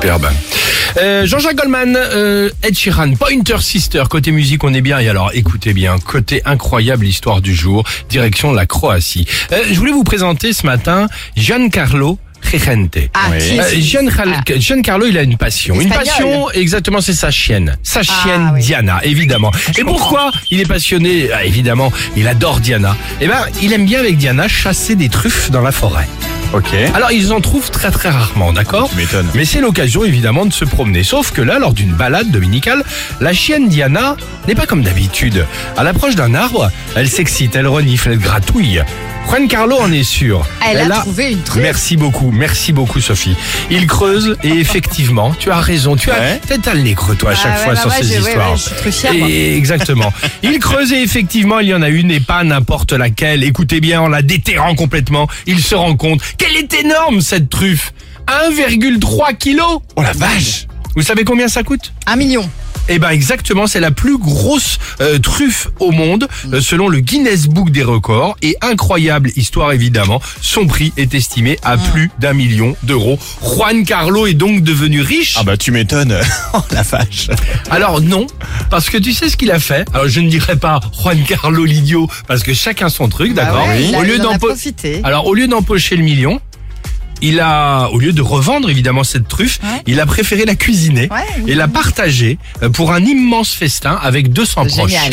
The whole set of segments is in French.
Superbe. Euh, Jean-Jacques Goldman, euh, Ed Sheeran, Pointer Sister, côté musique on est bien, et alors écoutez bien, côté incroyable histoire du jour, direction la Croatie. Euh, je voulais vous présenter ce matin Giancarlo Regente. Ah, qui Euh, est-ce Giancarlo, Giancarlo, il a une passion. Une passion, exactement, c'est sa chienne. Sa chienne Ah, oui. Diana, évidemment. Et pourquoi il est passionné? Ah, Évidemment, il adore Diana. Eh ben, il aime bien avec Diana chasser des truffes dans la forêt. Ok. Alors ils en trouvent très très rarement, d'accord Tu m'étonnes. Mais c'est l'occasion évidemment de se promener. Sauf que là, lors d'une balade dominicale, la chienne Diana n'est pas comme d'habitude. À l'approche d'un arbre, elle s'excite, elle renifle, elle gratouille. Juan Carlo en est sûr. Elle a trouvé une truffe. Merci beaucoup, merci beaucoup Sophie. Il creuse et effectivement, tu as raison, tu as Ouais. t'as le nez creux toi à chaque fois sur ouais, ces histoires. ouais, je suis très fière, moi. Et exactement. Il creuse et effectivement, il y en a une et pas n'importe laquelle. Écoutez bien, en la déterrant complètement, il se rend compte qu'elle est énorme cette truffe. 1,3 kilos. Oh la vache Vous savez combien ça coûte? Un million. eh ben exactement, c'est la plus grosse euh, truffe au monde euh, selon le Guinness Book des records et incroyable histoire évidemment, son prix est estimé à plus d'un million d'euros. Juan Carlo est donc devenu riche. Ah bah tu m'étonnes. Oh la vache. Alors non, parce que tu sais ce qu'il a fait? Alors je ne dirais pas Juan Carlo l'idiot parce que chacun son truc, Bah d'accord? ouais, Au lieu il en a d'empo- profité. alors au lieu d'empocher le million, il a, au lieu de revendre évidemment cette truffe, Ouais. il a préféré la cuisiner Ouais, et la partager euh, pour un immense festin avec 200 C'est proches. Génial.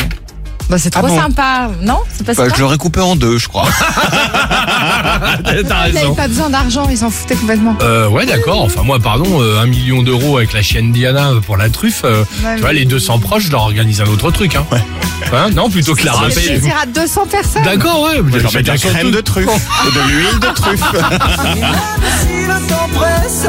Bah, c'est trop Ah bon sympa, non C'est pas Bah, je l'aurais coupé en deux, je crois. T'as Il raison. n'avait pas besoin d'argent, il s'en foutait complètement. Euh, ouais, d'accord. Enfin, moi, pardon, euh, un million d'euros avec la chienne Diana pour la truffe. euh, Ouais, tu vois, mais- les 200 proches, je leur organise un autre truc. Hein. Hein, non, plutôt que la Ça fait rappeler. plaisir à 200 personnes. D'accord, ouais. Moi, j'en mets de la crème de truffe. Et de l'huile de truffe. Si le temps presse,